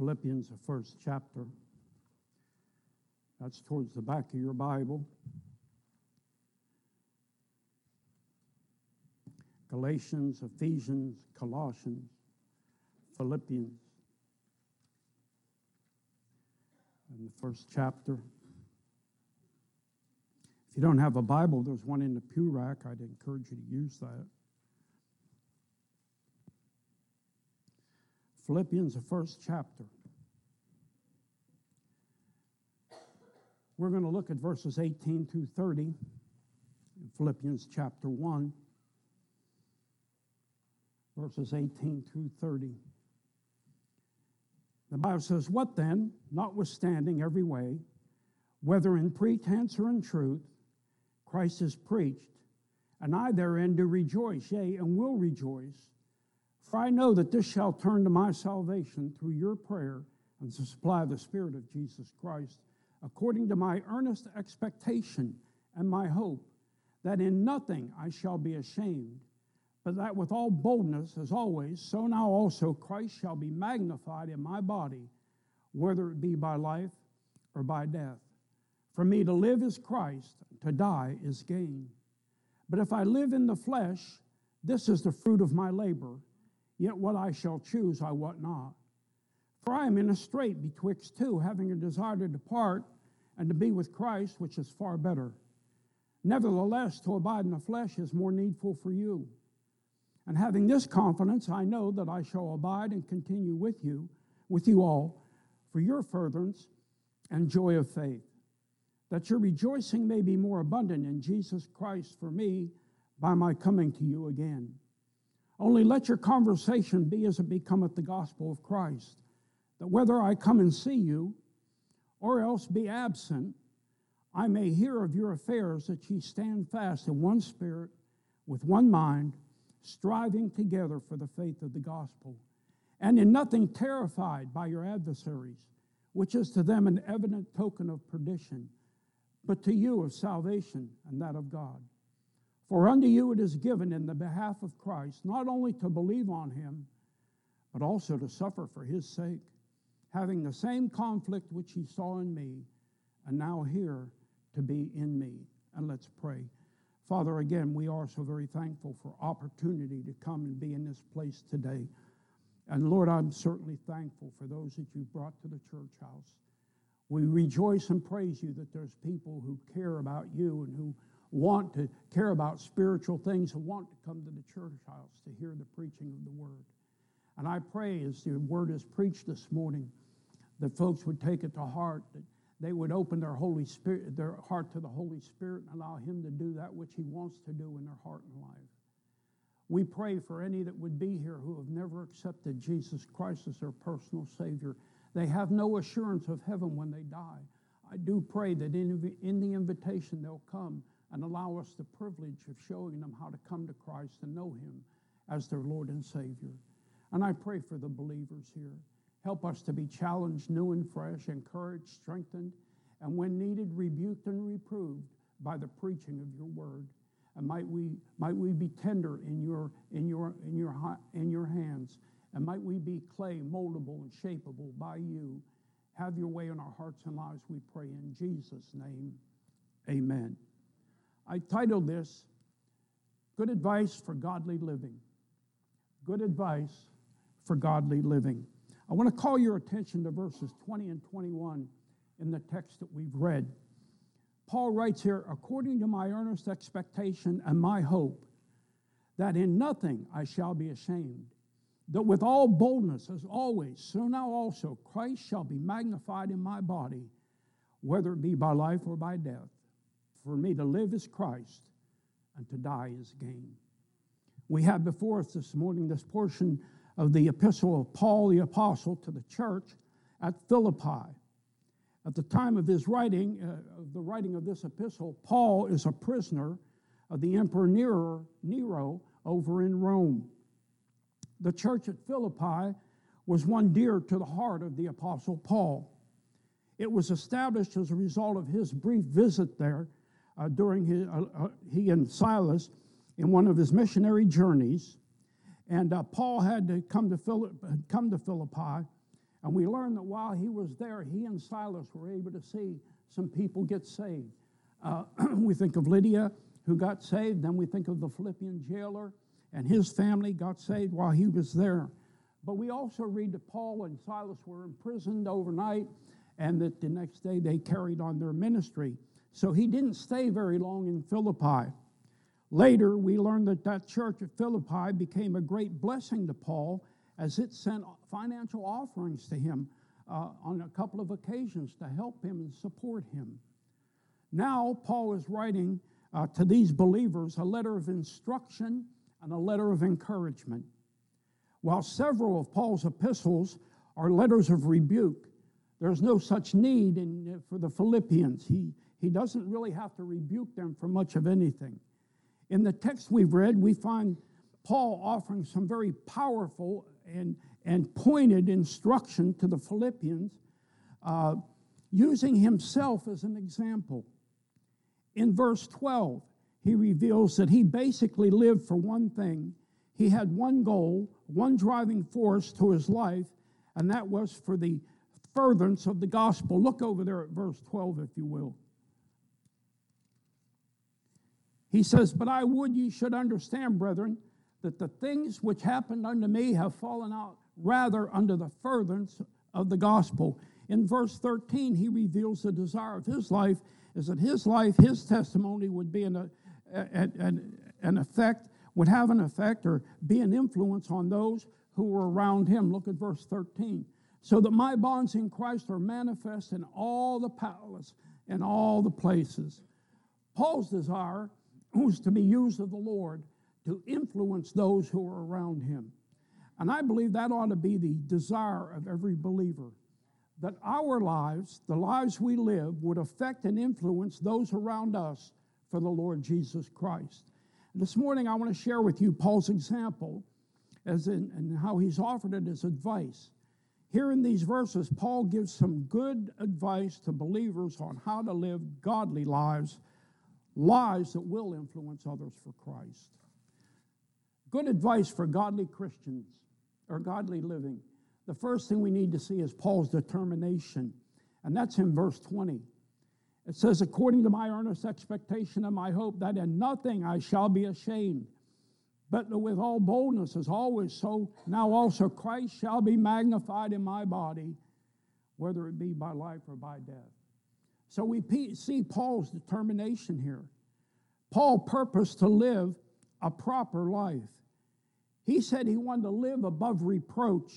Philippians, the first chapter. That's towards the back of your Bible. Galatians, Ephesians, Colossians, Philippians. In the first chapter. If you don't have a Bible, there's one in the pew rack. I'd encourage you to use that. Philippians, the first chapter. We're going to look at verses 18 through 30 in Philippians chapter 1, verses 18 through 30. The Bible says, What then, notwithstanding every way, whether in pretense or in truth, Christ is preached, and I therein do rejoice, yea, and will rejoice. For I know that this shall turn to my salvation through your prayer and to supply of the Spirit of Jesus Christ, according to my earnest expectation and my hope, that in nothing I shall be ashamed, but that with all boldness, as always, so now also Christ shall be magnified in my body, whether it be by life or by death. For me to live is Christ, to die is gain. But if I live in the flesh, this is the fruit of my labor, yet what I shall choose I wot not. For I am in a strait betwixt two, having a desire to depart and to be with Christ, which is far better. Nevertheless, to abide in the flesh is more needful for you. And having this confidence, I know that I shall abide and continue with you, with you all, for your furtherance and joy of faith that your rejoicing may be more abundant in Jesus Christ for me by my coming to you again. Only let your conversation be as it becometh the gospel of Christ, that whether I come and see you or else be absent, I may hear of your affairs that ye stand fast in one spirit, with one mind, striving together for the faith of the gospel, and in nothing terrified by your adversaries, which is to them an evident token of perdition but to you of salvation and that of God. For unto you it is given in the behalf of Christ not only to believe on him, but also to suffer for his sake, having the same conflict which he saw in me, and now hear to be in me. And let's pray. Father, again, we are so very thankful for opportunity to come and be in this place today. And Lord, I'm certainly thankful for those that you brought to the church house. We rejoice and praise you that there's people who care about you and who want to care about spiritual things and want to come to the church house to hear the preaching of the word. And I pray as the word is preached this morning that folks would take it to heart, that they would open their Holy Spirit, their heart to the Holy Spirit and allow Him to do that which He wants to do in their heart and life. We pray for any that would be here who have never accepted Jesus Christ as their personal Savior they have no assurance of heaven when they die. I do pray that in, in the invitation they'll come and allow us the privilege of showing them how to come to Christ and know Him as their Lord and Savior. And I pray for the believers here. Help us to be challenged, new and fresh, encouraged, strengthened, and when needed, rebuked and reproved by the preaching of your word. And might we, might we be tender in your, in, your, in, your, in your hands and might we be clay, moldable and shapeable by you. Have your way in our hearts and lives, we pray in Jesus' name. Amen. I titled this Good Advice for Godly Living. Good Advice for Godly Living. I want to call your attention to verses 20 and 21 in the text that we've read. Paul writes here, according to my earnest expectation and my hope, that in nothing I shall be ashamed that with all boldness, as always, so now also Christ shall be magnified in my body, whether it be by life or by death. For me to live is Christ, and to die is gain. We have before us this morning this portion of the epistle of Paul the Apostle to the church at Philippi. At the time of his writing, uh, the writing of this epistle, Paul is a prisoner of the Emperor Nero, Nero over in Rome the church at Philippi was one dear to the heart of the Apostle Paul. It was established as a result of his brief visit there uh, during his, uh, uh, he and Silas in one of his missionary journeys. And uh, Paul had to come to, Philippi, come to Philippi And we learn that while he was there, he and Silas were able to see some people get saved. Uh, we think of Lydia, who got saved. Then we think of the Philippian jailer and his family got saved while he was there. But we also read that Paul and Silas were imprisoned overnight and that the next day they carried on their ministry. So he didn't stay very long in Philippi. Later, we learn that that church at Philippi became a great blessing to Paul as it sent financial offerings to him uh, on a couple of occasions to help him and support him. Now, Paul is writing uh, to these believers a letter of instruction and a letter of encouragement. While several of Paul's epistles are letters of rebuke, there's no such need in, for the Philippians. He, he doesn't really have to rebuke them for much of anything. In the text we've read, we find Paul offering some very powerful and, and pointed instruction to the Philippians, uh, using himself as an example. In verse 12, he reveals that he basically lived for one thing. He had one goal, one driving force to his life, and that was for the furtherance of the gospel. Look over there at verse 12, if you will. He says, But I would ye should understand, brethren, that the things which happened unto me have fallen out rather under the furtherance of the gospel. In verse 13, he reveals the desire of his life is that his life, his testimony would be an, uh, an, an effect, would have an effect or be an influence on those who were around him. Look at verse 13. So that my bonds in Christ are manifest in all the palace and all the places. Paul's desire was to be used of the Lord to influence those who are around him. And I believe that ought to be the desire of every believer that our lives, the lives we live, would affect and influence those around us for the Lord Jesus Christ. This morning, I want to share with you Paul's example as in, and how he's offered it as advice. Here in these verses, Paul gives some good advice to believers on how to live godly lives, lives that will influence others for Christ. Good advice for godly Christians or godly living the first thing we need to see is Paul's determination, and that's in verse 20. It says, According to my earnest expectation and my hope, that in nothing I shall be ashamed, but with all boldness, as always, so now also Christ shall be magnified in my body, whether it be by life or by death. So we see Paul's determination here. Paul purposed to live a proper life. He said he wanted to live above reproach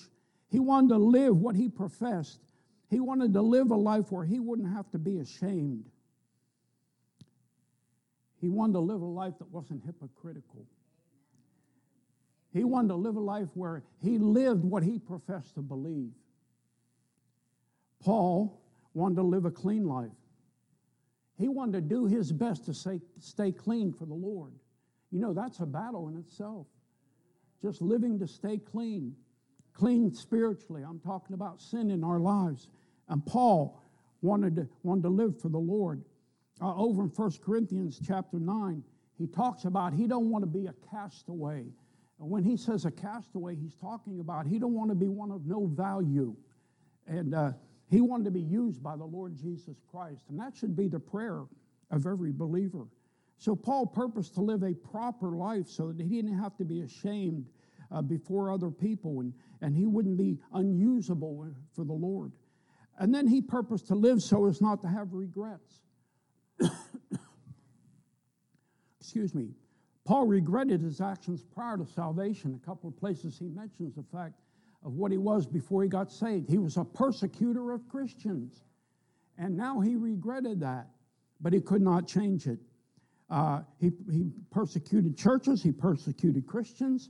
he wanted to live what he professed. He wanted to live a life where he wouldn't have to be ashamed. He wanted to live a life that wasn't hypocritical. He wanted to live a life where he lived what he professed to believe. Paul wanted to live a clean life. He wanted to do his best to stay, stay clean for the Lord. You know, that's a battle in itself. Just living to stay clean clean spiritually. I'm talking about sin in our lives. And Paul wanted to, wanted to live for the Lord. Uh, over in 1 Corinthians chapter 9, he talks about he don't want to be a castaway. And when he says a castaway, he's talking about he don't want to be one of no value. And uh, he wanted to be used by the Lord Jesus Christ. And that should be the prayer of every believer. So Paul purposed to live a proper life so that he didn't have to be ashamed uh, before other people and, and he wouldn't be unusable for the Lord. And then he purposed to live so as not to have regrets. Excuse me. Paul regretted his actions prior to salvation. A couple of places he mentions the fact of what he was before he got saved. He was a persecutor of Christians. And now he regretted that, but he could not change it. Uh, he, he persecuted churches, he persecuted Christians,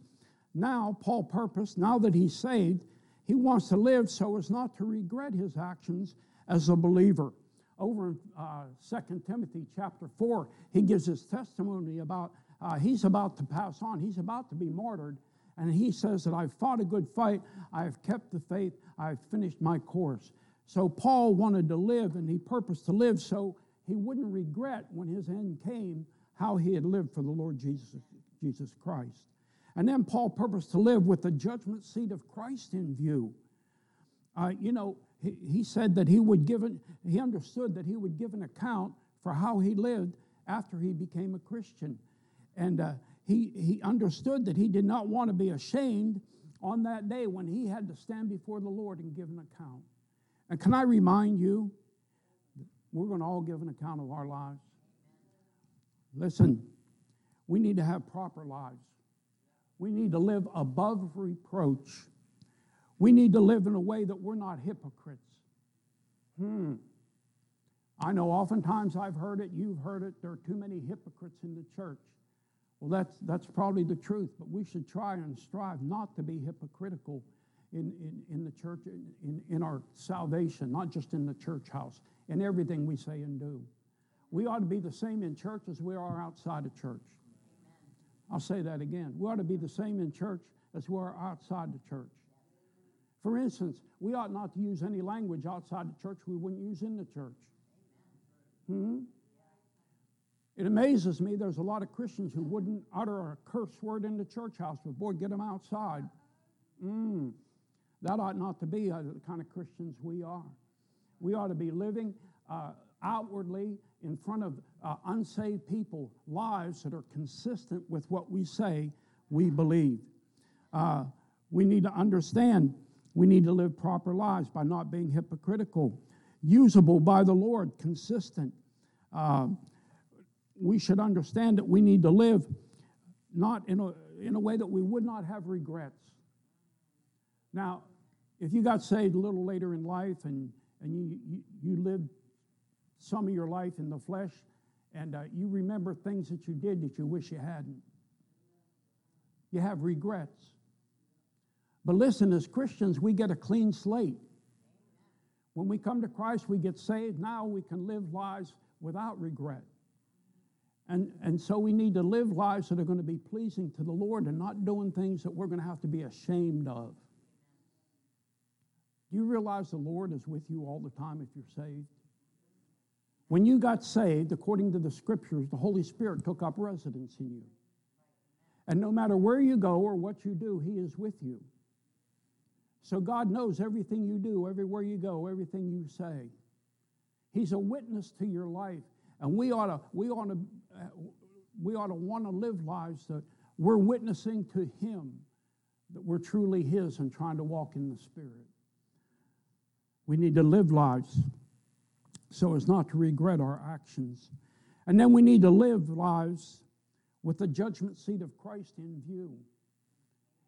now, Paul purposed, now that he's saved, he wants to live so as not to regret his actions as a believer. Over in uh, 2 Timothy chapter 4, he gives his testimony about uh, he's about to pass on, he's about to be martyred, and he says that I've fought a good fight, I've kept the faith, I've finished my course. So Paul wanted to live, and he purposed to live so he wouldn't regret when his end came how he had lived for the Lord Jesus, Jesus Christ. And then Paul purposed to live with the judgment seat of Christ in view. Uh, you know, he, he said that he would give an, he understood that he would give an account for how he lived after he became a Christian. And uh, he, he understood that he did not want to be ashamed on that day when he had to stand before the Lord and give an account. And can I remind you, we're going to all give an account of our lives. Listen, we need to have proper lives. We need to live above reproach. We need to live in a way that we're not hypocrites. Hmm. I know oftentimes I've heard it, you've heard it, there are too many hypocrites in the church. Well, that's, that's probably the truth, but we should try and strive not to be hypocritical in, in, in the church, in, in our salvation, not just in the church house, in everything we say and do. We ought to be the same in church as we are outside of church. I'll say that again. We ought to be the same in church as we are outside the church. For instance, we ought not to use any language outside the church we wouldn't use in the church. Hmm? It amazes me there's a lot of Christians who wouldn't utter a curse word in the church house, but boy, get them outside. Mm. That ought not to be the kind of Christians we are. We ought to be living uh, outwardly in front of uh, unsaved people lives that are consistent with what we say we believe. Uh, we need to understand we need to live proper lives by not being hypocritical, usable by the Lord, consistent. We should understand that we need to live not in a, in a way that we would not have regrets. Now, if you got saved a little later in life and, and you, you, you lived some of your life in the flesh and uh, you remember things that you did that you wish you hadn't, you have regrets. But listen, as Christians, we get a clean slate. When we come to Christ, we get saved. Now we can live lives without regret. And, and so we need to live lives that are going to be pleasing to the Lord and not doing things that we're going to have to be ashamed of. Do you realize the Lord is with you all the time if you're saved? When you got saved, according to the scriptures, the Holy Spirit took up residence in you. And no matter where you go or what you do, He is with you. So God knows everything you do, everywhere you go, everything you say. He's a witness to your life. And we ought to, we ought to, we ought to want to live lives that we're witnessing to Him, that we're truly His and trying to walk in the Spirit. We need to live lives so as not to regret our actions. And then we need to live lives with the judgment seat of Christ in view.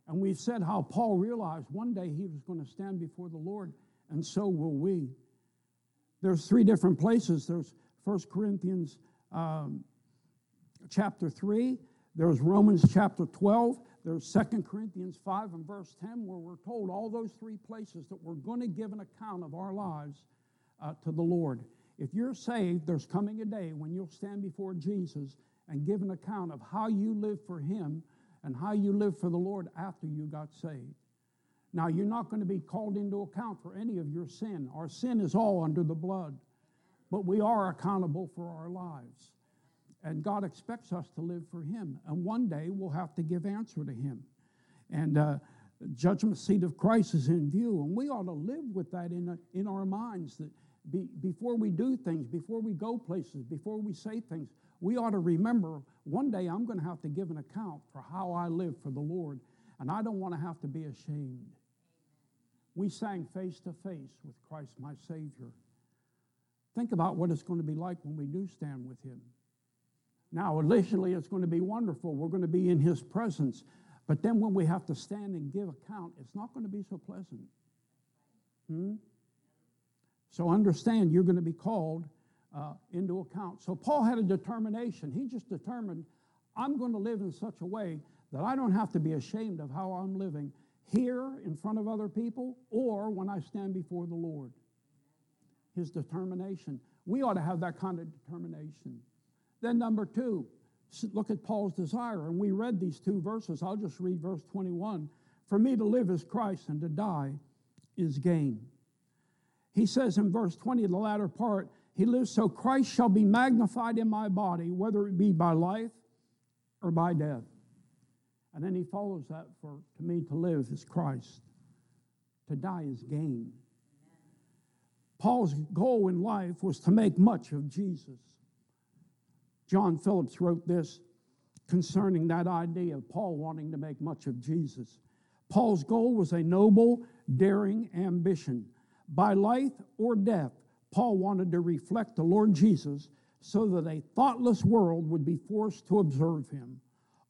And we've said how Paul realized one day he was going to stand before the Lord, and so will we. There's three different places. There's 1 Corinthians um, chapter 3, there's Romans chapter 12, there's 2 Corinthians 5 and verse 10, where we're told all those three places that we're going to give an account of our lives uh, to the Lord. If you're saved, there's coming a day when you'll stand before Jesus and give an account of how you live for Him and how you live for the Lord after you got saved. Now, you're not going to be called into account for any of your sin. Our sin is all under the blood, but we are accountable for our lives. And God expects us to live for Him. And one day we'll have to give answer to Him. And uh, judgment seat of Christ is in view. And we ought to live with that in, uh, in our minds that be, before we do things, before we go places, before we say things, we ought to remember one day I'm going to have to give an account for how I live for the Lord, and I don't want to have to be ashamed. We sang face to face with Christ, my Savior. Think about what it's going to be like when we do stand with Him. Now, initially, it's going to be wonderful. We're going to be in His presence. But then when we have to stand and give account, it's not going to be so pleasant. Hmm? So understand you're going to be called uh, into account. So Paul had a determination. He just determined, I'm going to live in such a way that I don't have to be ashamed of how I'm living here in front of other people or when I stand before the Lord. His determination. We ought to have that kind of determination. Then, number two, look at Paul's desire. And we read these two verses. I'll just read verse 21. For me to live is Christ, and to die is gain. He says in verse 20, the latter part, he lives so Christ shall be magnified in my body, whether it be by life or by death. And then he follows that for to me to live is Christ, to die is gain. Paul's goal in life was to make much of Jesus. John Phillips wrote this concerning that idea of Paul wanting to make much of Jesus. Paul's goal was a noble, daring ambition. By life or death, Paul wanted to reflect the Lord Jesus so that a thoughtless world would be forced to observe him.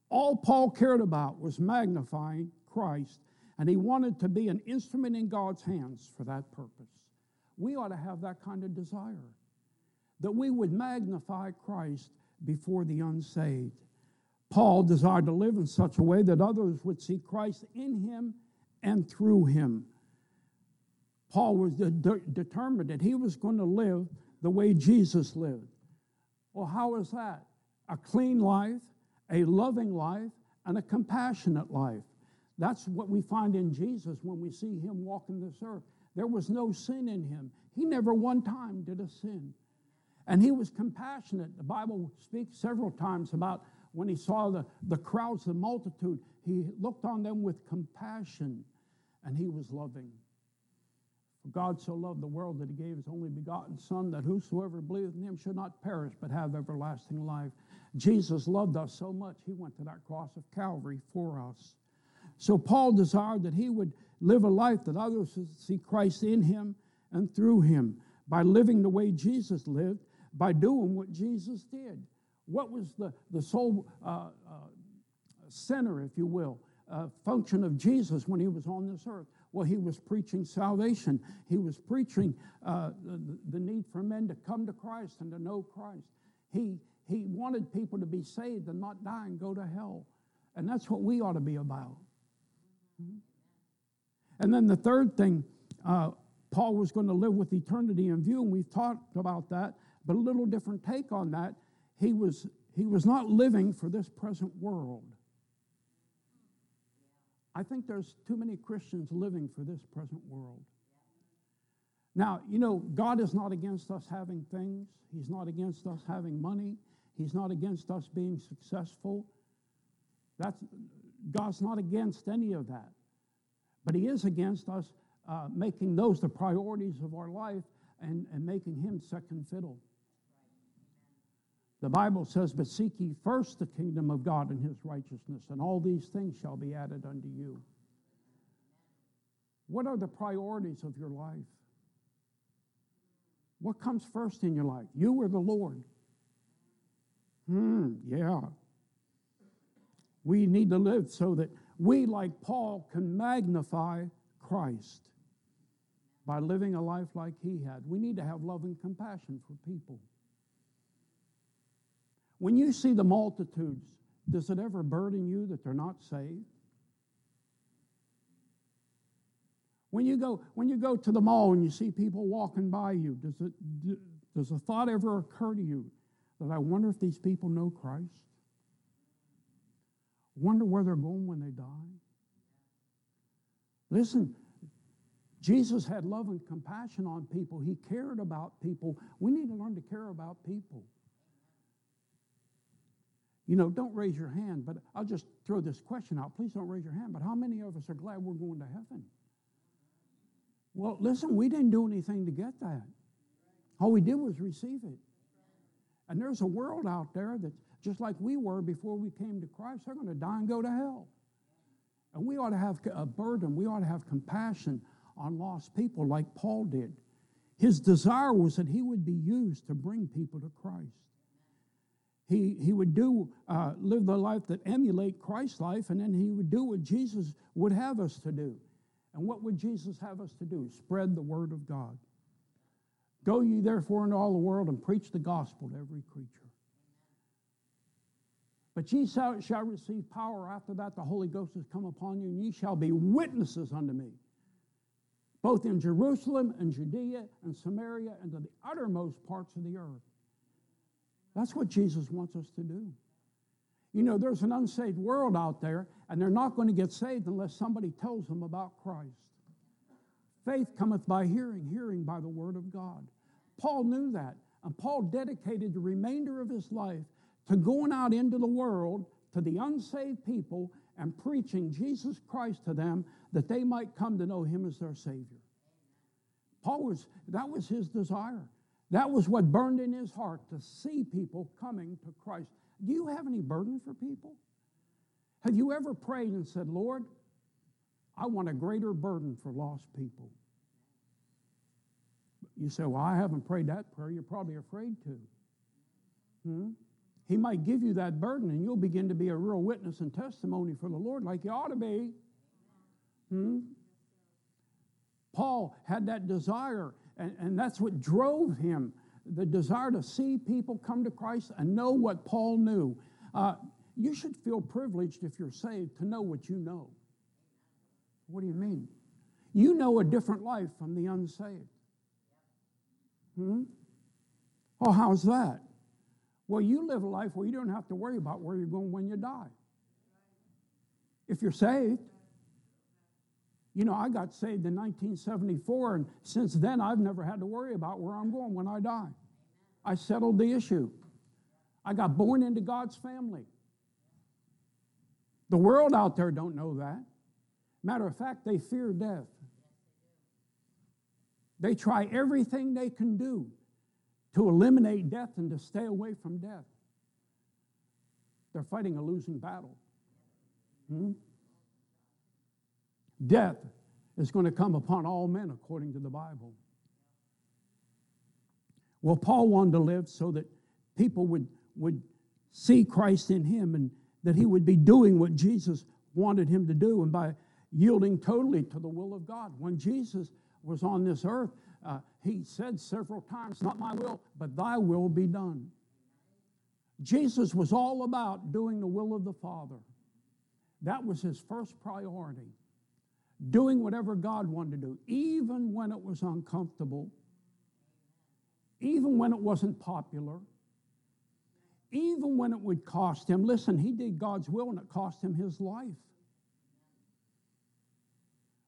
All Paul cared about was magnifying Christ, and he wanted to be an instrument in God's hands for that purpose. We ought to have that kind of desire that we would magnify Christ before the unsaved. Paul desired to live in such a way that others would see Christ in him and through him. Paul was de- de- determined that he was going to live the way Jesus lived. Well, how is that? A clean life, a loving life, and a compassionate life. That's what we find in Jesus when we see him walking this earth. There was no sin in him. He never one time did a sin. And he was compassionate. The Bible speaks several times about when he saw the, the crowds, the multitude, he looked on them with compassion and he was loving. For God so loved the world that he gave his only begotten Son, that whosoever believeth in him should not perish but have everlasting life. Jesus loved us so much, he went to that cross of Calvary for us. So Paul desired that he would live a life that others would see Christ in him and through him by living the way Jesus lived, by doing what Jesus did. What was the, the sole uh, uh, center, if you will, uh, function of Jesus when he was on this earth? Well, he was preaching salvation. He was preaching uh, the, the need for men to come to Christ and to know Christ. He, he wanted people to be saved and not die and go to hell. And that's what we ought to be about. Mm-hmm. And then the third thing, uh, Paul was going to live with eternity in view, and we've talked about that, but a little different take on that. He was, he was not living for this present world. I think there's too many Christians living for this present world. Now, you know, God is not against us having things. He's not against us having money. He's not against us being successful. That's, God's not against any of that. But He is against us uh, making those the priorities of our life and, and making Him second fiddle. The Bible says, But seek ye first the kingdom of God and his righteousness, and all these things shall be added unto you. What are the priorities of your life? What comes first in your life? You or the Lord? Hmm, yeah. We need to live so that we, like Paul, can magnify Christ by living a life like he had. We need to have love and compassion for people. When you see the multitudes, does it ever burden you that they're not saved? When you go, when you go to the mall and you see people walking by you, does, it, does a thought ever occur to you that I wonder if these people know Christ? Wonder where they're going when they die? Listen, Jesus had love and compassion on people. He cared about people. We need to learn to care about people. You know, don't raise your hand, but I'll just throw this question out. Please don't raise your hand, but how many of us are glad we're going to heaven? Well, listen, we didn't do anything to get that. All we did was receive it. And there's a world out there that, just like we were before we came to Christ, they're going to die and go to hell. And we ought to have a burden, we ought to have compassion on lost people like Paul did. His desire was that he would be used to bring people to Christ he, he would do uh, live the life that emulate Christ's life, and then he would do what Jesus would have us to do. And what would Jesus have us to do? Spread the word of God. Go ye therefore into all the world and preach the gospel to every creature. But ye shall, shall receive power after that the Holy Ghost has come upon you, and ye shall be witnesses unto me, both in Jerusalem and Judea and Samaria and to the uttermost parts of the earth. That's what Jesus wants us to do. You know, there's an unsaved world out there, and they're not going to get saved unless somebody tells them about Christ. Faith cometh by hearing, hearing by the word of God. Paul knew that, and Paul dedicated the remainder of his life to going out into the world to the unsaved people and preaching Jesus Christ to them that they might come to know him as their Savior. Paul was, that was his desire. That was what burned in his heart to see people coming to Christ. Do you have any burden for people? Have you ever prayed and said, Lord, I want a greater burden for lost people? You say, Well, I haven't prayed that prayer. You're probably afraid to. Hmm? He might give you that burden and you'll begin to be a real witness and testimony for the Lord like you ought to be. Hmm? Paul had that desire, and, and that's what drove him the desire to see people come to Christ and know what Paul knew. Uh, you should feel privileged if you're saved to know what you know. What do you mean? You know a different life from the unsaved. Hmm? Oh, how's that? Well, you live a life where you don't have to worry about where you're going when you die. If you're saved, you know, I got saved in 1974, and since then I've never had to worry about where I'm going when I die. I settled the issue. I got born into God's family. The world out there don't know that. Matter of fact, they fear death. They try everything they can do to eliminate death and to stay away from death. They're fighting a losing battle. Hmm? Death is going to come upon all men according to the Bible. Well, Paul wanted to live so that people would, would see Christ in him and that he would be doing what Jesus wanted him to do and by yielding totally to the will of God. When Jesus was on this earth, uh, he said several times, Not my will, but thy will be done. Jesus was all about doing the will of the Father. That was his first priority. Doing whatever God wanted to do, even when it was uncomfortable, even when it wasn't popular, even when it would cost him. Listen, he did God's will and it cost him his life.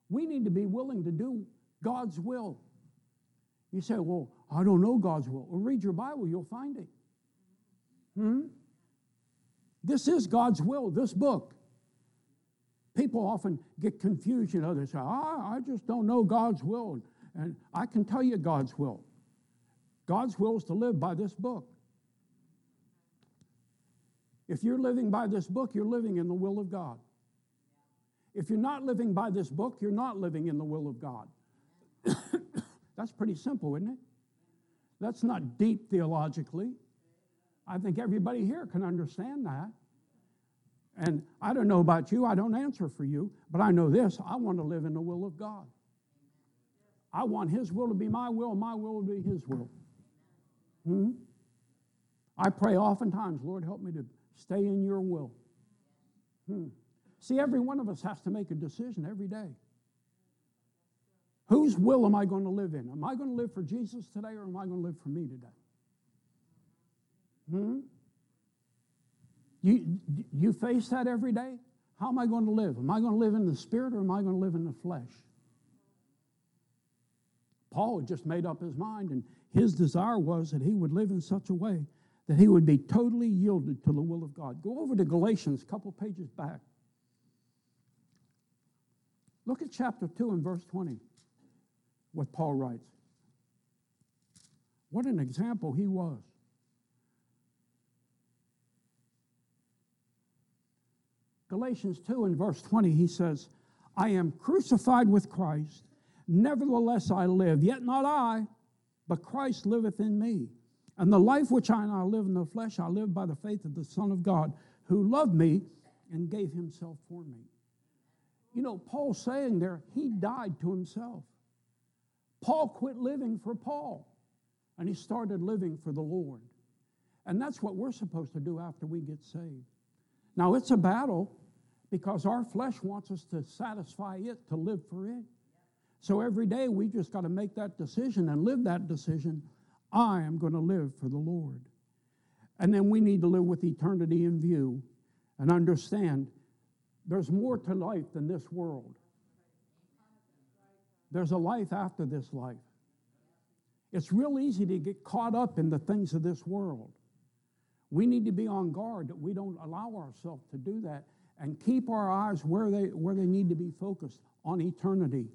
We need to be willing to do God's will you say, Well, I don't know God's will. Well, read your Bible, you'll find it. Hmm? This is God's will, this book. People often get confused, you know, they say, ah, I just don't know God's will. And I can tell you God's will. God's will is to live by this book. If you're living by this book, you're living in the will of God. If you're not living by this book, you're not living in the will of God. That's pretty simple, isn't it? That's not deep theologically. I think everybody here can understand that. And I don't know about you, I don't answer for you, but I know this I want to live in the will of God. I want His will to be my will, my will to be His will. Hmm? I pray oftentimes, Lord, help me to stay in your will. Hmm. See, every one of us has to make a decision every day. Whose will am I going to live in? Am I going to live for Jesus today or am I going to live for me today? Hmm? You, you face that every day? How am I going to live? Am I going to live in the spirit or am I going to live in the flesh? Paul had just made up his mind, and his desire was that he would live in such a way that he would be totally yielded to the will of God. Go over to Galatians, a couple pages back. Look at chapter 2 and verse 20 what Paul writes. What an example he was. Galatians 2 and verse 20, he says, I am crucified with Christ. Nevertheless, I live, yet not I, but Christ liveth in me. And the life which I now live in the flesh, I live by the faith of the Son of God, who loved me and gave himself for me. You know, Paul's saying there, he died to himself. Paul quit living for Paul and he started living for the Lord. And that's what we're supposed to do after we get saved. Now, it's a battle because our flesh wants us to satisfy it, to live for it. So every day we just got to make that decision and live that decision. I am going to live for the Lord. And then we need to live with eternity in view and understand there's more to life than this world. There's a life after this life. It's real easy to get caught up in the things of this world. We need to be on guard that we don't allow ourselves to do that and keep our eyes where they, where they need to be focused on eternity.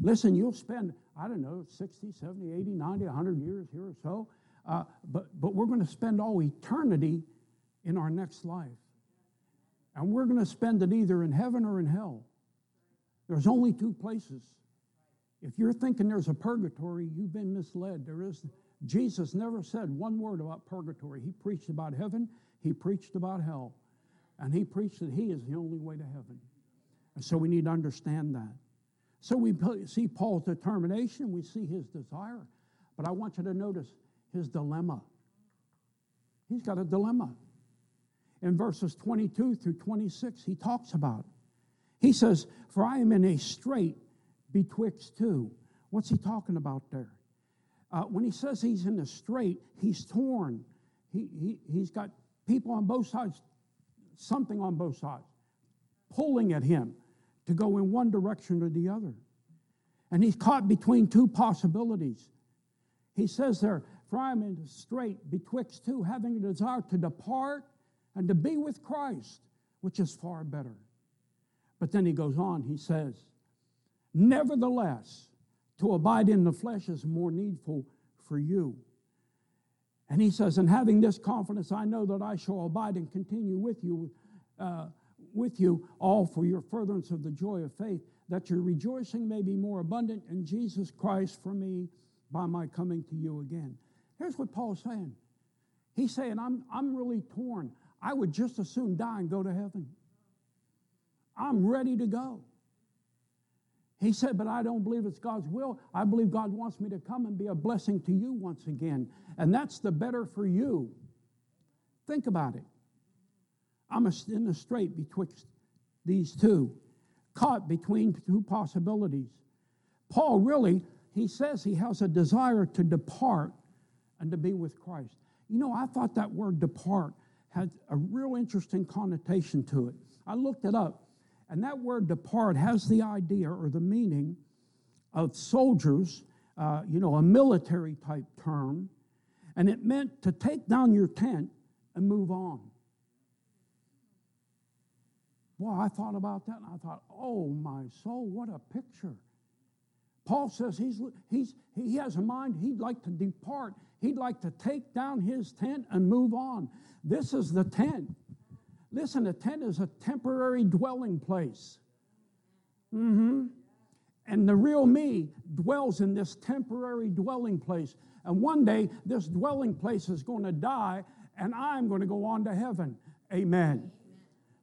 Listen, you'll spend, I don't know, 60, 70, 80, 90, 100 years here or so, uh, but, but we're going to spend all eternity in our next life. And we're going to spend it either in heaven or in hell. There's only two places. If you're thinking there's a purgatory, you've been misled. There is Jesus never said one word about purgatory. He preached about heaven, he preached about hell, and he preached that he is the only way to heaven. And so we need to understand that. So we see Paul's determination, we see his desire, but I want you to notice his dilemma. He's got a dilemma. In verses 22 through 26, he talks about. He says, For I am in a strait betwixt two. What's he talking about there? Uh, when he says he's in a strait, he's torn. He, he, he's got people on both sides, something on both sides, pulling at him to go in one direction or the other. And he's caught between two possibilities. He says there, For I am in a strait betwixt two, having a desire to depart and to be with Christ, which is far better. But then he goes on, he says, Nevertheless, to abide in the flesh is more needful for you. And he says, And having this confidence, I know that I shall abide and continue with you, uh, with you all for your furtherance of the joy of faith, that your rejoicing may be more abundant in Jesus Christ for me by my coming to you again. Here's what Paul's saying. He's saying, I'm, I'm really torn. I would just as soon die and go to heaven. I'm ready to go. He said, But I don't believe it's God's will. I believe God wants me to come and be a blessing to you once again. And that's the better for you. Think about it. I'm in the strait betwixt these two, caught between two possibilities. Paul really, he says he has a desire to depart and to be with Christ. You know, I thought that word depart had a real interesting connotation to it. I looked it up. And that word depart has the idea or the meaning of soldiers, uh, you know, a military type term. And it meant to take down your tent and move on. Well, I thought about that and I thought, oh my soul, what a picture. Paul says he's, he's, he has a mind, he'd like to depart. He'd like to take down his tent and move on. This is the tent. Listen, a tent is a temporary dwelling place. Mm-hmm. And the real me dwells in this temporary dwelling place. And one day, this dwelling place is going to die, and I'm going to go on to heaven. Amen.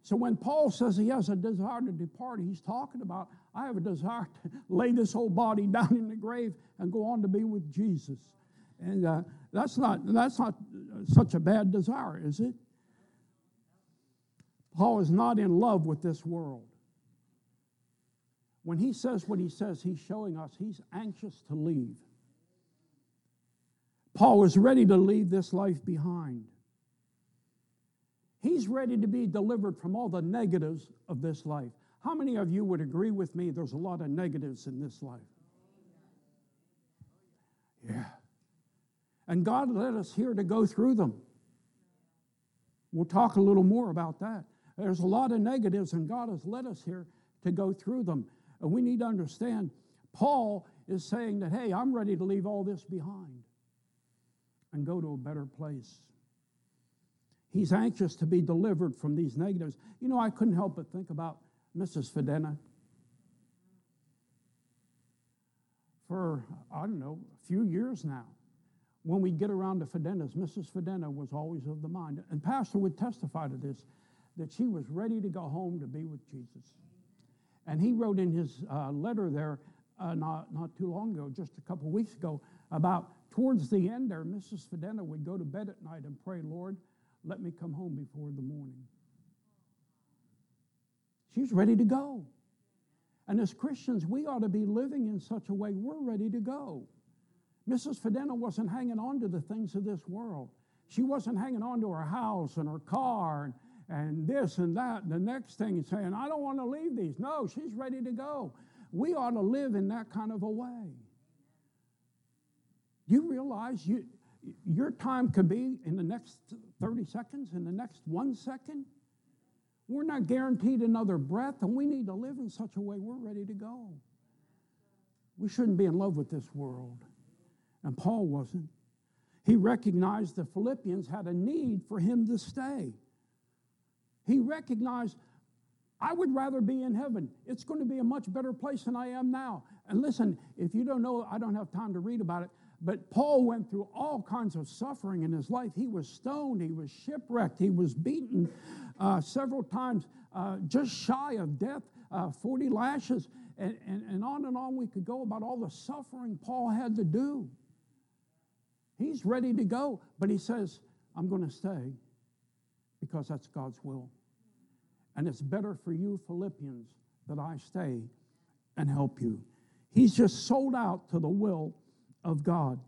So when Paul says he has a desire to depart, he's talking about, I have a desire to lay this whole body down in the grave and go on to be with Jesus. And uh, that's, not, that's not such a bad desire, is it? Paul is not in love with this world. When he says what he says, he's showing us he's anxious to leave. Paul is ready to leave this life behind. He's ready to be delivered from all the negatives of this life. How many of you would agree with me there's a lot of negatives in this life? Yeah. And God led us here to go through them. We'll talk a little more about that. There's a lot of negatives, and God has led us here to go through them. And we need to understand Paul is saying that, hey, I'm ready to leave all this behind and go to a better place. He's anxious to be delivered from these negatives. You know, I couldn't help but think about Mrs. Fedena. For, I don't know, a few years now, when we get around to Fedenas, Mrs. Fedena was always of the mind. And Pastor would testify to this that she was ready to go home to be with Jesus. And he wrote in his uh, letter there uh, not, not too long ago, just a couple weeks ago, about towards the end there, Mrs. Fedena would go to bed at night and pray, Lord, let me come home before the morning. She's ready to go. And as Christians, we ought to be living in such a way we're ready to go. Mrs. Fedena wasn't hanging on to the things of this world. She wasn't hanging on to her house and her car and and this and that. The next thing is saying, I don't want to leave these. No, she's ready to go. We ought to live in that kind of a way. Do you realize you, your time could be in the next 30 seconds, in the next one second. We're not guaranteed another breath, and we need to live in such a way we're ready to go. We shouldn't be in love with this world. And Paul wasn't. He recognized the Philippians had a need for him to stay. He recognized, I would rather be in heaven. It's going to be a much better place than I am now. And listen, if you don't know, I don't have time to read about it, but Paul went through all kinds of suffering in his life. He was stoned, he was shipwrecked, he was beaten uh, several times, uh, just shy of death, uh, 40 lashes, and, and, and on and on we could go about all the suffering Paul had to do. He's ready to go, but he says, I'm going to stay because that's God's will. And it's better for you, Philippians, that I stay and help you. He's just sold out to the will of God.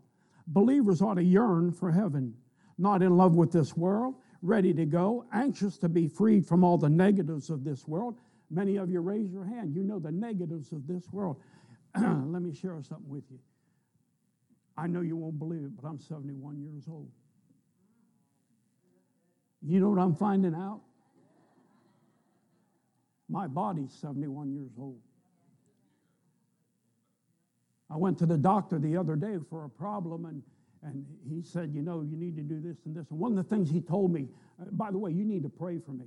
Believers ought to yearn for heaven, not in love with this world, ready to go, anxious to be freed from all the negatives of this world. Many of you raise your hand. You know the negatives of this world. Let me share something with you. I know you won't believe it, but I'm 71 years old. You know what I'm finding out? My body's 71 years old. I went to the doctor the other day for a problem, and, and he said, You know, you need to do this and this. And one of the things he told me, uh, by the way, you need to pray for me.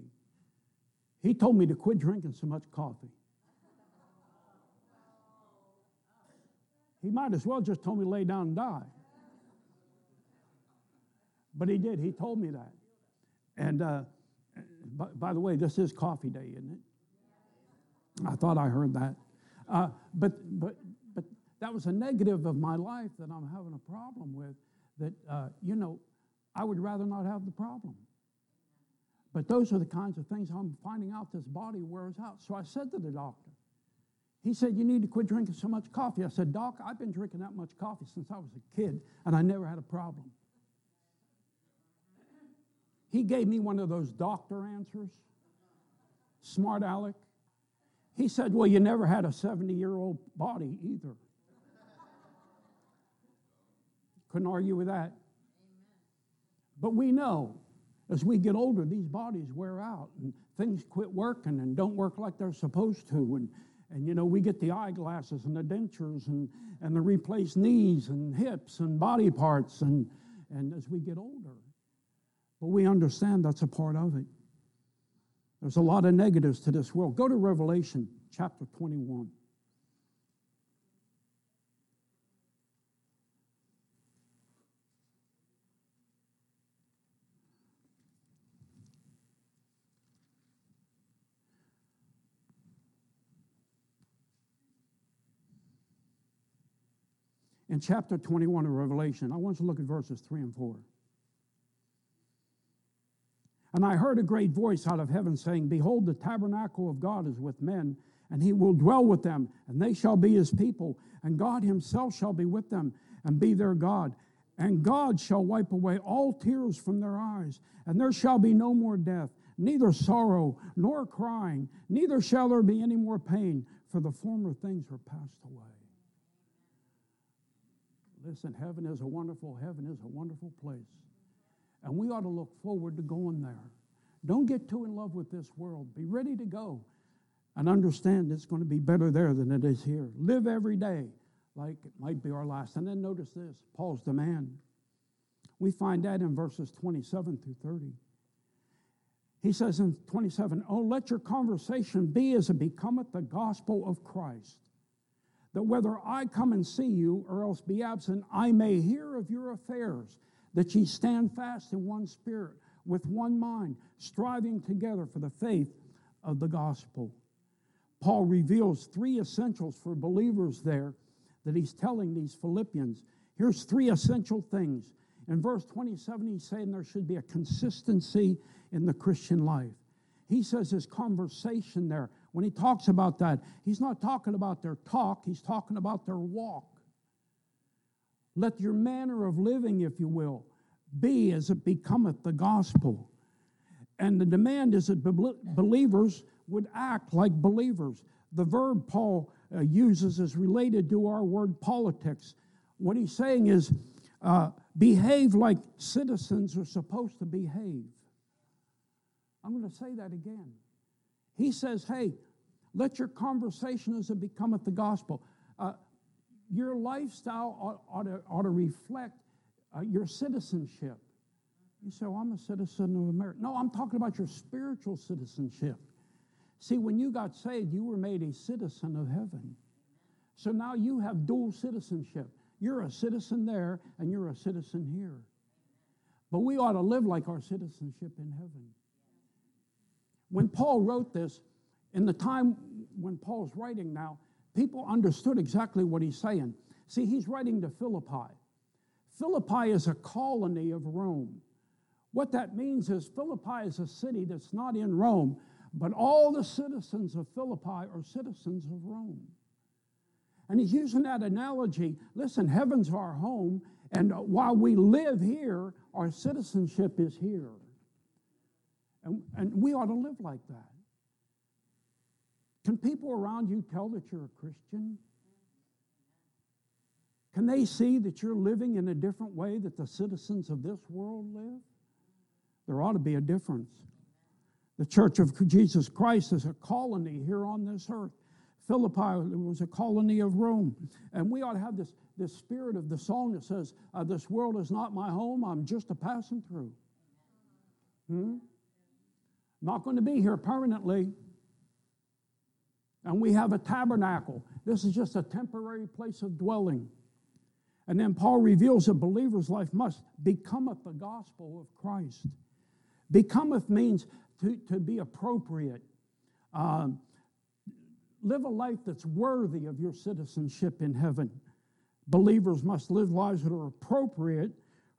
He told me to quit drinking so much coffee. He might as well just told me to lay down and die. But he did. He told me that. And uh, by, by, the way, this is coffee day, isn't it? I thought I heard that. Uh, but, but that was a negative of my life that I'm having a problem with. That, uh, you know, I would rather not have the problem. But those are the kinds of things I'm finding out this body wears out. So I said to the doctor, he said, You need to quit drinking so much coffee. I said, Doc, I've been drinking that much coffee since I was a kid, and I never had a problem. He gave me one of those doctor answers, smart aleck. He said, Well, you never had a 70 year old body either. Couldn't argue with that. But we know as we get older, these bodies wear out and things quit working and don't work like they're supposed to. And, and you know, we get the eyeglasses and the dentures and, and the replaced knees and hips and body parts and, and as we get older. But we understand that's a part of it. There's a lot of negatives to this world. Go to Revelation chapter 21. in chapter 21 of Revelation. I want you to look at verses 3 and 4. And I heard a great voice out of heaven saying, Behold, the tabernacle of God is with men, and he will dwell with them, and they shall be his people, and God himself shall be with them, and be their God. And God shall wipe away all tears from their eyes, and there shall be no more death, neither sorrow nor crying, neither shall there be any more pain, for the former things are passed away. Listen, heaven is a wonderful, heaven is a wonderful place. And we ought to look forward to going there. Don't get too in love with this world. Be ready to go and understand it's going to be better there than it is here. Live every day like it might be our last. And then notice this Paul's demand. We find that in verses 27 through 30. He says in 27, Oh, let your conversation be as it becometh the gospel of Christ that whether I come and see you or else be absent, I may hear of your affairs, that ye stand fast in one spirit, with one mind, striving together for the faith of the gospel. Paul reveals three essentials for believers there that he's telling these Philippians. Here's three essential things. In verse 27, he's saying there should be a consistency in the Christian life. He says his conversation there when he talks about that, he's not talking about their talk, he's talking about their walk. Let your manner of living, if you will, be as it becometh the gospel. And the demand is that believers would act like believers. The verb Paul uh, uses is related to our word politics. What he's saying is uh, behave like citizens are supposed to behave. I'm going to say that again. He says, hey, let your conversation as it becometh the gospel. Uh, your lifestyle ought, ought, to, ought to reflect uh, your citizenship. You say, well, I'm a citizen of America. No, I'm talking about your spiritual citizenship. See, when you got saved, you were made a citizen of heaven. So now you have dual citizenship. You're a citizen there and you're a citizen here. But we ought to live like our citizenship in heaven. When Paul wrote this, in the time when Paul's writing now, people understood exactly what he's saying. See, he's writing to Philippi. Philippi is a colony of Rome. What that means is Philippi is a city that's not in Rome, but all the citizens of Philippi are citizens of Rome. And he's using that analogy. Listen, heaven's our home, and while we live here, our citizenship is here. And, and we ought to live like that. Can people around you tell that you're a Christian? Can they see that you're living in a different way that the citizens of this world live? There ought to be a difference. The Church of Jesus Christ is a colony here on this earth. Philippi was a colony of Rome. And we ought to have this, this spirit of the song that says, uh, This world is not my home, I'm just a passing through. Hmm? Not going to be here permanently. And we have a tabernacle. This is just a temporary place of dwelling. And then Paul reveals a believer's life must becometh the gospel of Christ. Becometh means to, to be appropriate. Um, live a life that's worthy of your citizenship in heaven. Believers must live lives that are appropriate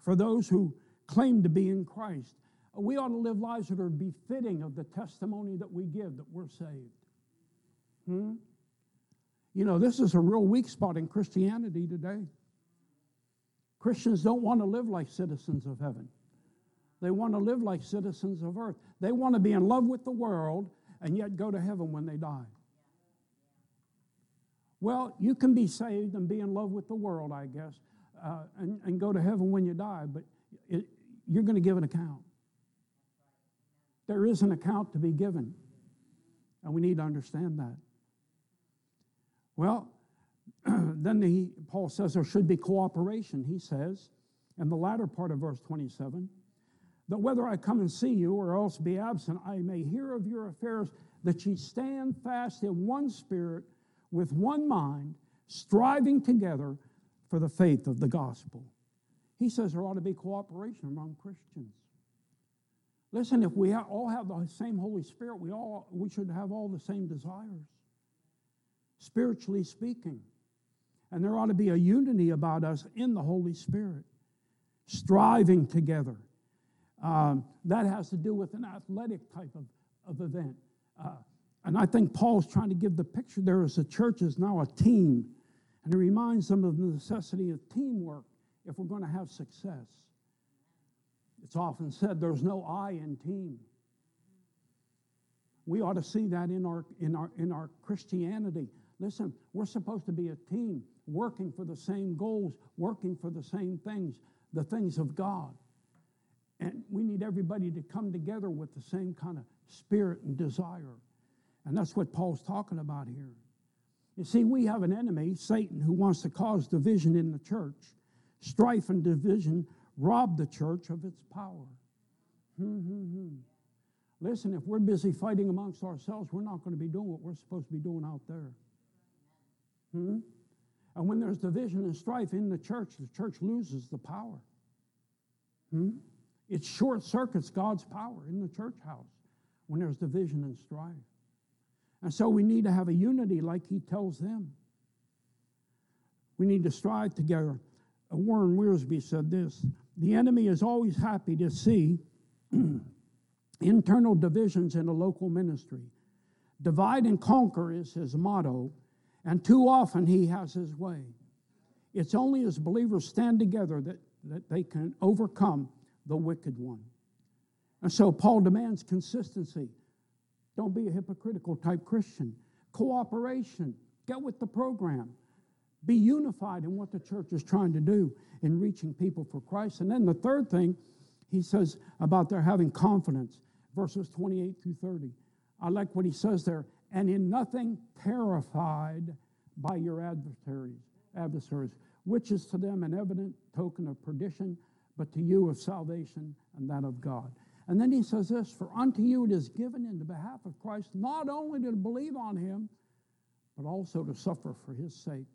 for those who claim to be in Christ. We ought to live lives that are befitting of the testimony that we give that we're saved. Hmm? You know, this is a real weak spot in Christianity today. Christians don't want to live like citizens of heaven. They want to live like citizens of earth. They want to be in love with the world and yet go to heaven when they die. Well, you can be saved and be in love with the world, I guess, uh, and, and go to heaven when you die, but it, you're going to give an account. There is an account to be given, and we need to understand that. Well, then he, Paul says there should be cooperation, he says, in the latter part of verse 27, that whether I come and see you or else be absent, I may hear of your affairs, that ye stand fast in one spirit, with one mind, striving together for the faith of the gospel. He says there ought to be cooperation among Christians. Listen, if we all have the same Holy Spirit, we all we should have all the same desires spiritually speaking. And there ought to be a unity about us in the Holy Spirit, striving together. Um, that has to do with an athletic type of, of event. Uh, and I think Paul's trying to give the picture there as the church is now a team. And it reminds them of the necessity of teamwork if we're going to have success. It's often said there's no I in team. We ought to see that in our, in our, in our Christianity. Listen, we're supposed to be a team working for the same goals, working for the same things, the things of God. And we need everybody to come together with the same kind of spirit and desire. And that's what Paul's talking about here. You see, we have an enemy, Satan, who wants to cause division in the church. Strife and division rob the church of its power. Hmm, hmm, hmm. Listen, if we're busy fighting amongst ourselves, we're not going to be doing what we're supposed to be doing out there. Hmm? And when there's division and strife in the church, the church loses the power. Hmm? It short circuits God's power in the church house when there's division and strife. And so we need to have a unity like he tells them. We need to strive together. Uh, Warren Wiersbe said this The enemy is always happy to see internal divisions in a local ministry. Divide and conquer is his motto, and too often he has his way. It's only as believers stand together that, that they can overcome the wicked one. And so Paul demands consistency. Don't be a hypocritical type Christian. Cooperation. Get with the program. Be unified in what the church is trying to do in reaching people for Christ. And then the third thing he says about their having confidence, verses 28 through 30. I like what he says there and in nothing terrified by your adversaries. adversaries, which is to them an evident token of perdition, but to you of salvation and that of God. And then he says this For unto you it is given in the behalf of Christ not only to believe on him, but also to suffer for his sake,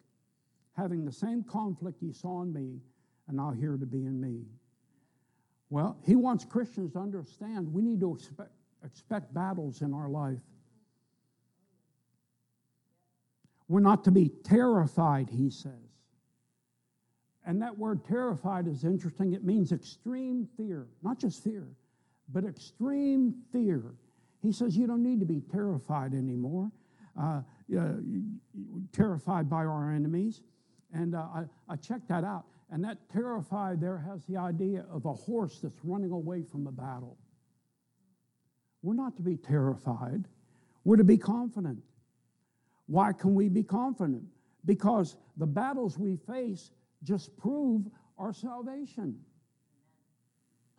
having the same conflict ye saw in me, and now hear to be in me. Well, he wants Christians to understand we need to expect, expect battles in our life. We're not to be terrified, he says. And that word terrified is interesting. It means extreme fear, not just fear, but extreme fear. He says you don't need to be terrified anymore, uh, uh, terrified by our enemies. And uh, I, I checked that out. And that terrified there has the idea of a horse that's running away from a battle. We're not to be terrified, we're to be confident. Why can we be confident? Because the battles we face just prove our salvation.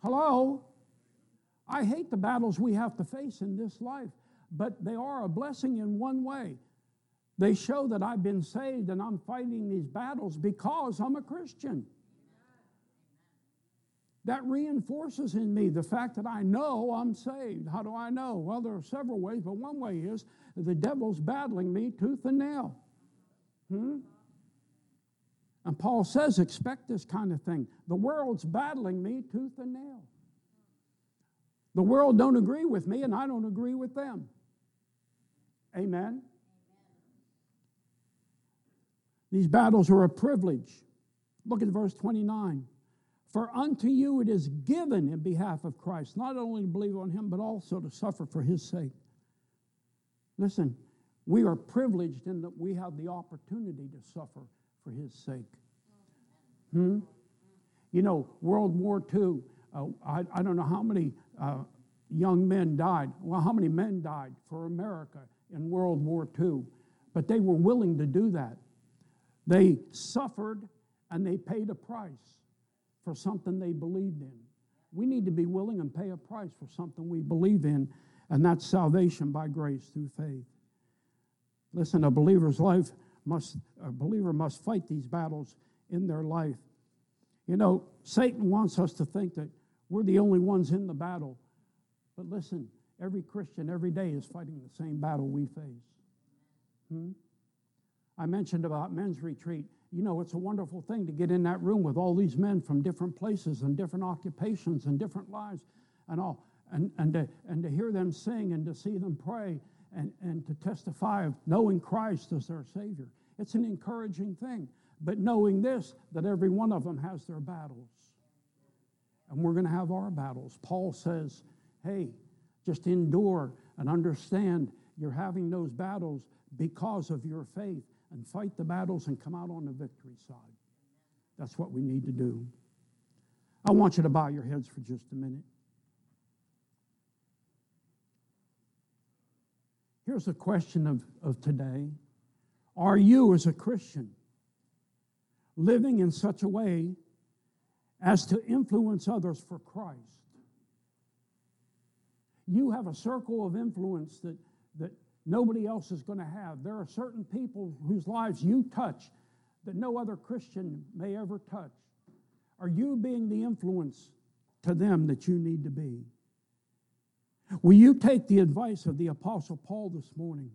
Hello? I hate the battles we have to face in this life, but they are a blessing in one way. They show that I've been saved and I'm fighting these battles because I'm a Christian. That reinforces in me the fact that I know I'm saved. How do I know? Well, there are several ways, but one way is the devil's battling me tooth and nail. Hmm? And Paul says, expect this kind of thing. The world's battling me tooth and nail. The world don't agree with me, and I don't agree with them. Amen. These battles are a privilege. Look at verse 29. For unto you it is given in behalf of Christ, not only to believe on him, but also to suffer for his sake. Listen, we are privileged in that we have the opportunity to suffer for his sake. Hmm? You know, World War II, uh, I, I, don't know how many uh, young men died. Well, how many men died for America in World War II? But they were willing to do that. They suffered and they paid a price for something they believed in. We need to be willing and pay a price for something we believe in, and that's salvation by grace through faith. Listen, a believer's life must, a believer must fight these battles in their life. You know, Satan wants us to think that we're the only ones in the battle. But listen, every Christian every day is fighting the same battle we face. Hmm? I mentioned about men's retreat. You know, it's a wonderful thing to get in that room with all these men from different places and different occupations and different lives and all, and, and, to, and to hear them sing and to see them pray and, and to testify of knowing Christ as their Savior. It's an encouraging thing. But knowing this, that every one of them has their battles. And we're going to have our battles. Paul says, hey, just endure and understand you're having those battles because of your faith and fight the battles and come out on the victory side. That's what we need to do. I want you to bow your heads for just a minute. Here's a question of, of today Are you, as a Christian, living in such a way as to influence others for Christ? You have a circle of influence that, that nobody else is going to have. There are certain people whose lives you touch that no other Christian may ever touch. Are you being the influence to them that you need to be? Will you take the advice of the Apostle Paul this morning?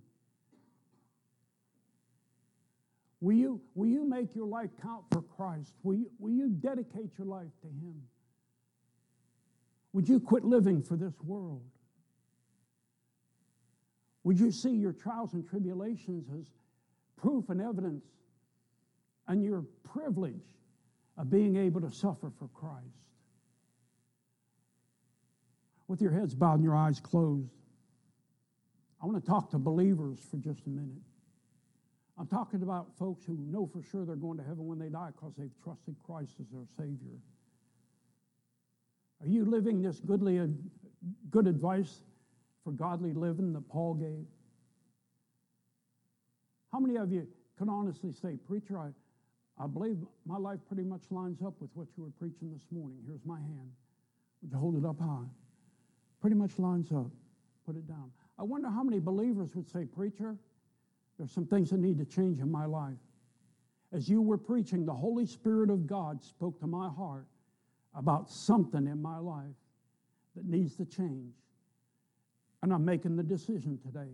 Will you, will you make your life count for Christ? Will you, will you dedicate your life to Him? Would you quit living for this world? Would you see your trials and tribulations as proof and evidence and your privilege of being able to suffer for Christ? With your heads bowed and your eyes closed, I want to talk to believers for just a minute. I'm talking about folks who know for sure they're going to heaven when they die because they've trusted Christ as their Savior. Are you living this goodly, good advice for godly living that Paul gave? How many of you can honestly say, Preacher, I, I believe my life pretty much lines up with what you were preaching this morning? Here's my hand. Would you hold it up high? Pretty much lines up. Put it down. I wonder how many believers would say, Preacher, there's some things that need to change in my life. As you were preaching, the Holy Spirit of God spoke to my heart about something in my life that needs to change. And I'm making the decision today.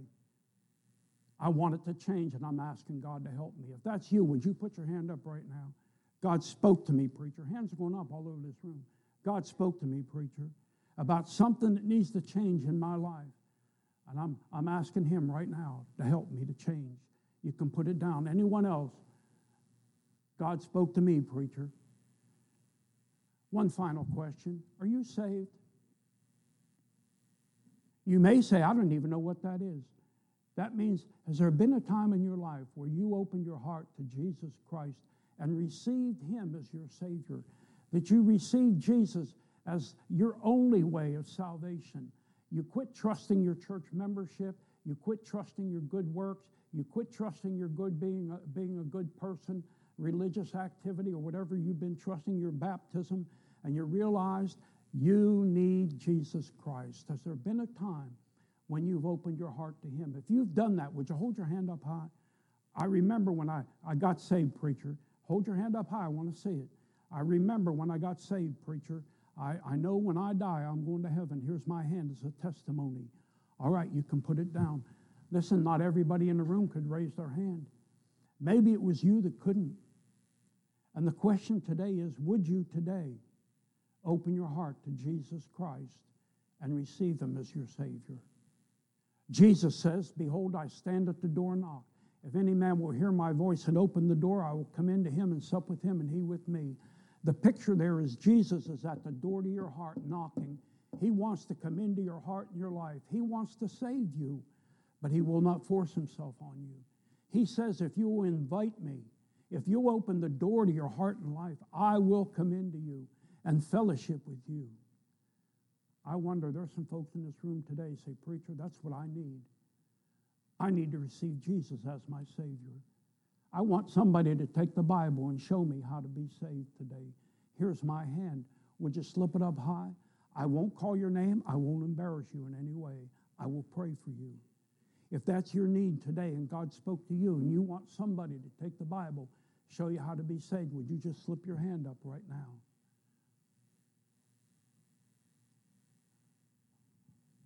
I want it to change, and I'm asking God to help me. If that's you, would you put your hand up right now? God spoke to me, preacher. Hands are going up all over this room. God spoke to me, preacher, about something that needs to change in my life. And I'm, I'm asking Him right now to help me to change. You can put it down. Anyone else? God spoke to me, preacher. One final question Are you saved? You may say, I don't even know what that is. That means, has there been a time in your life where you opened your heart to Jesus Christ and received Him as your Savior? That you received Jesus as your only way of salvation? You quit trusting your church membership, you quit trusting your good works, you quit trusting your good being a, being a good person, religious activity, or whatever you've been trusting your baptism, and you realized you need Jesus Christ. Has there been a time when you've opened your heart to Him? If you've done that, would you hold your hand up high? I remember when I, I got saved, preacher. Hold your hand up high. I want to see it. I remember when I got saved, preacher. I, I know when I die, I'm going to heaven. Here's my hand as a testimony. All right, you can put it down. Listen, not everybody in the room could raise their hand. Maybe it was you that couldn't. And the question today is would you today open your heart to Jesus Christ and receive him as your Savior. Jesus says, Behold, I stand at the door and knock. If any man will hear my voice and open the door, I will come into him and sup with him and he with me. The picture there is Jesus is at the door to your heart knocking. He wants to come into your heart and your life. He wants to save you, but he will not force himself on you. He says, If you will invite me, if you open the door to your heart and life, I will come into you and fellowship with you. I wonder, there's some folks in this room today say, Preacher, that's what I need. I need to receive Jesus as my Savior. I want somebody to take the Bible and show me how to be saved today. Here's my hand. Would you slip it up high? I won't call your name. I won't embarrass you in any way. I will pray for you. If that's your need today and God spoke to you and you want somebody to take the Bible, show you how to be saved, would you just slip your hand up right now?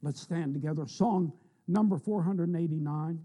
Let's stand together. Song number 489.